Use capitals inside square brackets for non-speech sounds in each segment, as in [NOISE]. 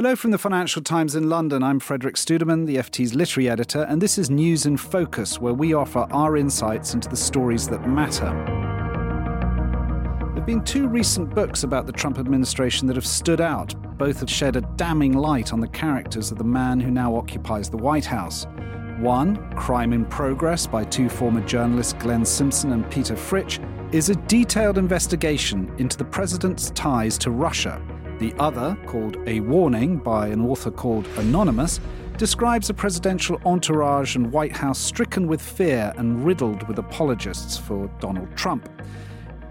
Hello from the Financial Times in London. I'm Frederick Studemann, the FT's literary editor, and this is News in Focus, where we offer our insights into the stories that matter. There have been two recent books about the Trump administration that have stood out. Both have shed a damning light on the characters of the man who now occupies the White House. One, Crime in Progress by two former journalists Glenn Simpson and Peter Fritsch, is a detailed investigation into the president's ties to Russia the other, called A Warning by an author called Anonymous, describes a presidential entourage and White House stricken with fear and riddled with apologists for Donald Trump.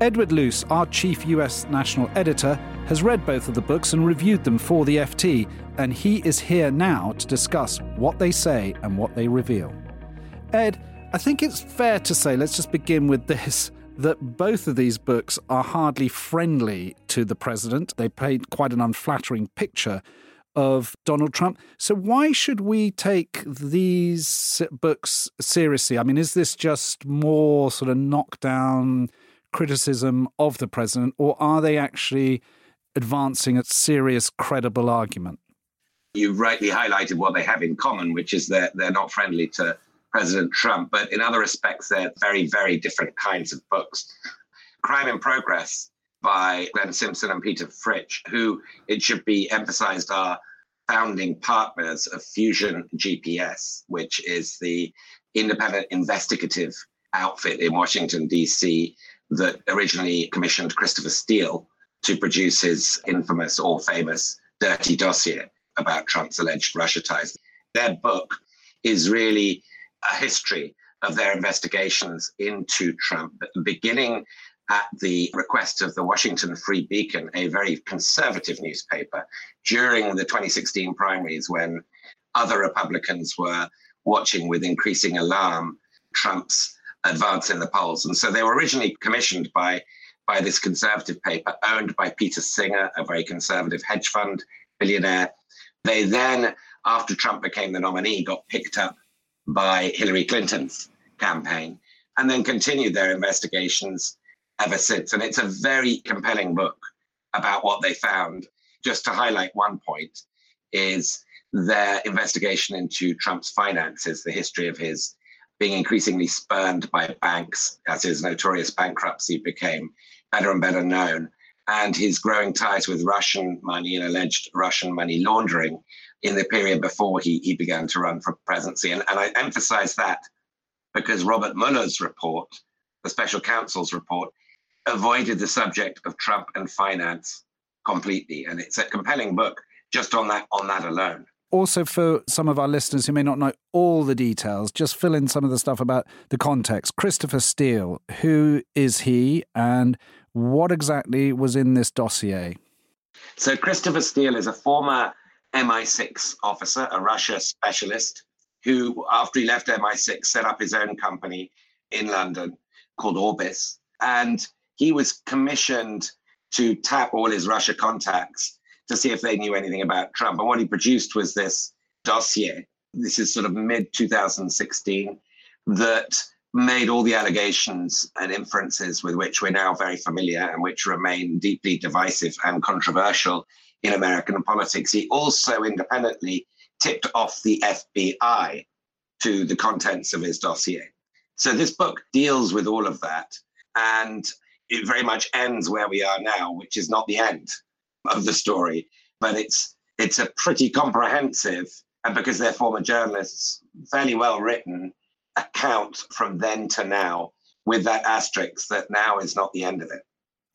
Edward Luce, our chief US national editor, has read both of the books and reviewed them for the FT, and he is here now to discuss what they say and what they reveal. Ed, I think it's fair to say, let's just begin with this that both of these books are hardly friendly to the president. They paint quite an unflattering picture of Donald Trump. So, why should we take these books seriously? I mean, is this just more sort of knockdown criticism of the president, or are they actually advancing a serious, credible argument? You rightly highlighted what they have in common, which is that they're not friendly to President Trump, but in other respects, they're very, very different kinds of books. Crime in Progress by Glenn Simpson and Peter Fritsch, who it should be emphasized are founding partners of Fusion GPS, which is the independent investigative outfit in Washington, D.C., that originally commissioned Christopher Steele to produce his infamous or famous dirty dossier about Trump's alleged Russia ties. Their book is really a history of their investigations into Trump, beginning at the request of the Washington Free Beacon, a very conservative newspaper, during the 2016 primaries when other Republicans were watching with increasing alarm Trump's advance in the polls. And so they were originally commissioned by, by this conservative paper owned by Peter Singer, a very conservative hedge fund billionaire. They then, after Trump became the nominee, got picked up by Hillary Clinton's campaign, and then continued their investigations ever since. And it's a very compelling book about what they found. Just to highlight one point, is their investigation into Trump's finances, the history of his being increasingly spurned by banks as his notorious bankruptcy became better and better known, and his growing ties with Russian money and alleged Russian money laundering in the period before he, he began to run for presidency. And, and I emphasize that because Robert Mueller's report, the special counsel's report, avoided the subject of Trump and finance completely. And it's a compelling book just on that on that alone. Also, for some of our listeners who may not know all the details, just fill in some of the stuff about the context. Christopher Steele, who is he and what exactly was in this dossier? So, Christopher Steele is a former MI6 officer, a Russia specialist, who, after he left MI6, set up his own company in London called Orbis. And he was commissioned to tap all his Russia contacts to see if they knew anything about Trump. And what he produced was this dossier. This is sort of mid 2016 that made all the allegations and inferences with which we're now very familiar and which remain deeply divisive and controversial in American politics. He also independently tipped off the FBI to the contents of his dossier. So this book deals with all of that. And it very much ends where we are now, which is not the end of the story, but it's it's a pretty comprehensive and because they're former journalists, fairly well written account from then to now with that asterisk that now is not the end of it.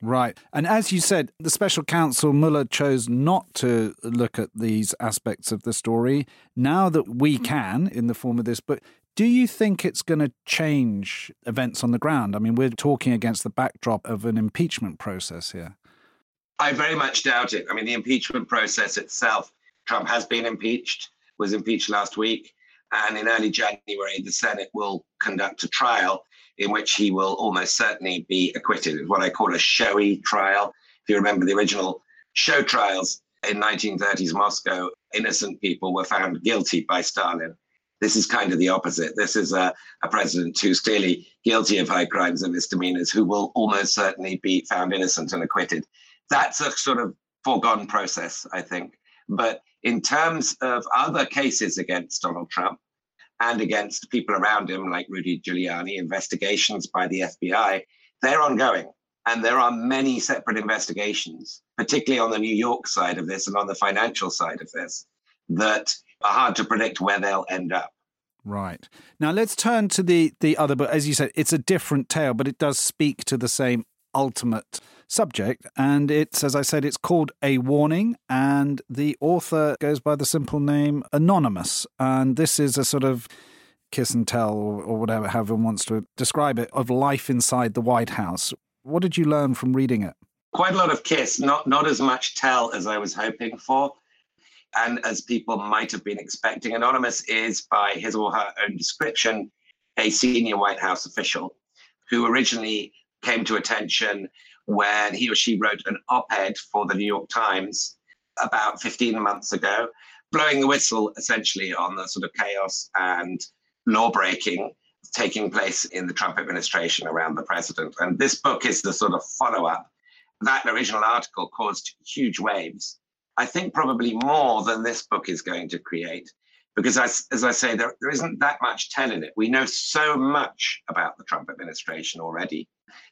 Right. And as you said, the special counsel Mueller chose not to look at these aspects of the story. Now that we can, in the form of this book, do you think it's going to change events on the ground? I mean, we're talking against the backdrop of an impeachment process here. I very much doubt it. I mean, the impeachment process itself, Trump has been impeached, was impeached last week. And in early January, the Senate will conduct a trial in which he will almost certainly be acquitted. It's what I call a showy trial. If you remember the original show trials in 1930s Moscow, innocent people were found guilty by Stalin. This is kind of the opposite. This is a, a president who's clearly guilty of high crimes and misdemeanors who will almost certainly be found innocent and acquitted. That's a sort of foregone process, I think. But In terms of other cases against Donald Trump and against people around him, like Rudy Giuliani, investigations by the FBI, they're ongoing. And there are many separate investigations, particularly on the New York side of this and on the financial side of this, that are hard to predict where they'll end up. Right. Now let's turn to the the other book. As you said, it's a different tale, but it does speak to the same ultimate subject. And it's, as I said, it's called A Warning, and the author goes by the simple name Anonymous. And this is a sort of kiss and tell, or, whatever, however one wants to describe it, of life inside the White House. What did you learn from reading it? Quite a lot of kiss, not not as much tell as I was hoping for and as people might have been expecting. Anonymous is, by his or her own description, a senior White House official who originally came to attention when he or she wrote an op ed for the New York Times about 15 months ago, blowing the whistle essentially on the sort of chaos and law breaking taking place in the Trump administration around the president. And this book is the sort of follow up. That original article caused huge waves I think probably more than this book is going to create. Because as, as I say, there, there isn't that much tell in it. We know so much about the Trump administration already.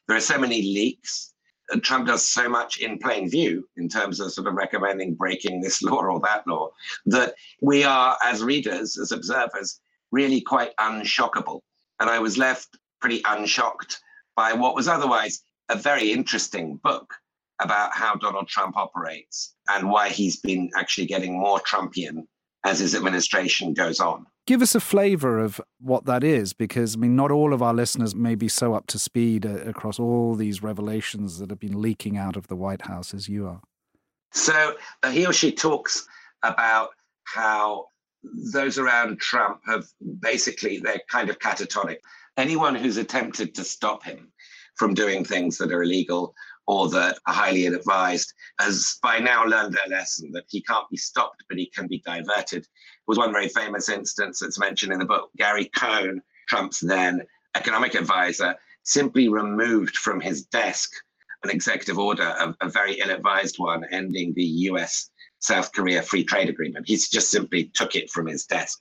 There are so many leaks. Trump does so much in plain view in terms of sort of recommending breaking this law or that law that we are, as readers, as observers, really quite unshockable. And I was left pretty unshocked by what was otherwise a very interesting book about how Donald Trump operates and why he's been actually getting more Trumpian as his administration goes on. Give us a flavor of what that is, because I mean, not all of our listeners may be so up to speed uh, across all these revelations that have been leaking out of the White House as you are. So uh, he or she talks about how those around Trump have basically, they're kind of catatonic. Anyone who's attempted to stop him from doing things that are illegal or that are highly ill advised, has by now learned their lesson that he can't be stopped, but he can be diverted. There was one very famous instance that's mentioned in the book. Gary Cohn, Trump's then economic advisor, simply removed from his desk an executive order, a, a very ill advised one, ending the US South Korea free trade agreement. He just simply took it from his desk.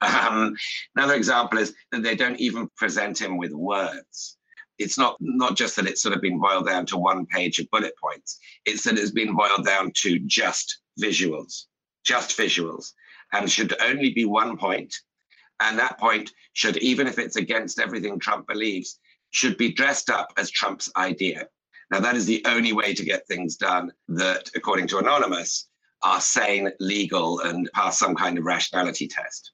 Um, another example is that they don't even present him with words it's not not just that it's sort of been boiled down to one page of bullet points. It's that it's been boiled down to just visuals, just visuals, and should only be one point. And that point should, even if it's against everything Trump believes, should be dressed up as Trump's idea. Now, that is the only way to get things done that, according to Anonymous, are sane, legal, and pass some kind of rationality test.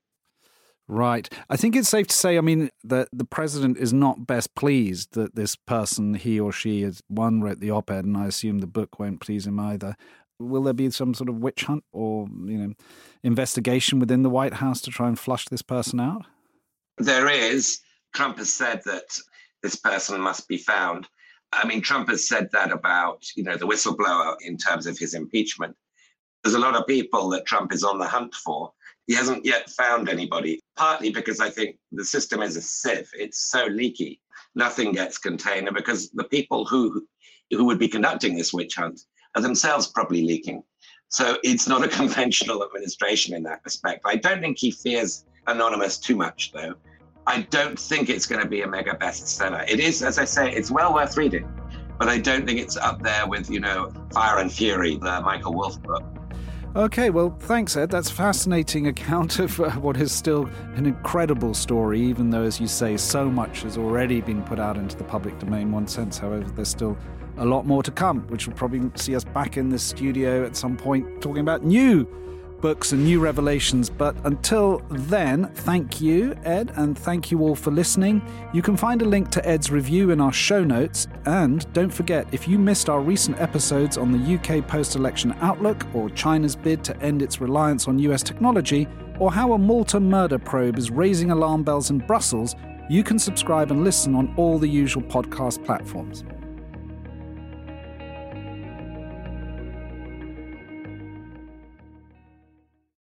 Right. I think it's safe to say, I mean, that the president is not best pleased that this person, he or she, has one wrote the op ed, and I assume the book won't please him either. Will there be some sort of witch hunt or, you know, investigation within the White House to try and flush this person out? There is. Trump has said that this person must be found. I mean, Trump has said that about, you know, the whistleblower in terms of his impeachment. There's a lot of people that Trump is on the hunt for he hasn't yet found anybody, partly because I think the system is a sieve. It's so leaky. Nothing gets contained. Because the people who who would be conducting this witch hunt are themselves probably leaking. So it's not a [LAUGHS] conventional administration in that respect. I don't think he fears Anonymous too much, though. I don't think it's going to be a mega bestseller. It is, as I say, it's well worth reading, but I don't think it's up there with, you know, Fire and Fury, the Michael Wolff book. Okay, well, thanks, Ed. That's a fascinating [LAUGHS] account of uh, what is still an incredible story, even though, as you say, so much has already been put out into the public domain. One sense, however, there's still a lot more to come, which will probably see us back in the studio at some point talking about new books and new revelations. But until then, thank you, Ed, and thank you all for listening. You can find a link to Ed's review in our show notes. And don't forget, if you missed our recent episodes on the UK post election outlook, or China's bid to end its reliance on US technology, or how a Malta murder probe is raising alarm bells in Brussels, you can subscribe and listen on all the usual podcast platforms.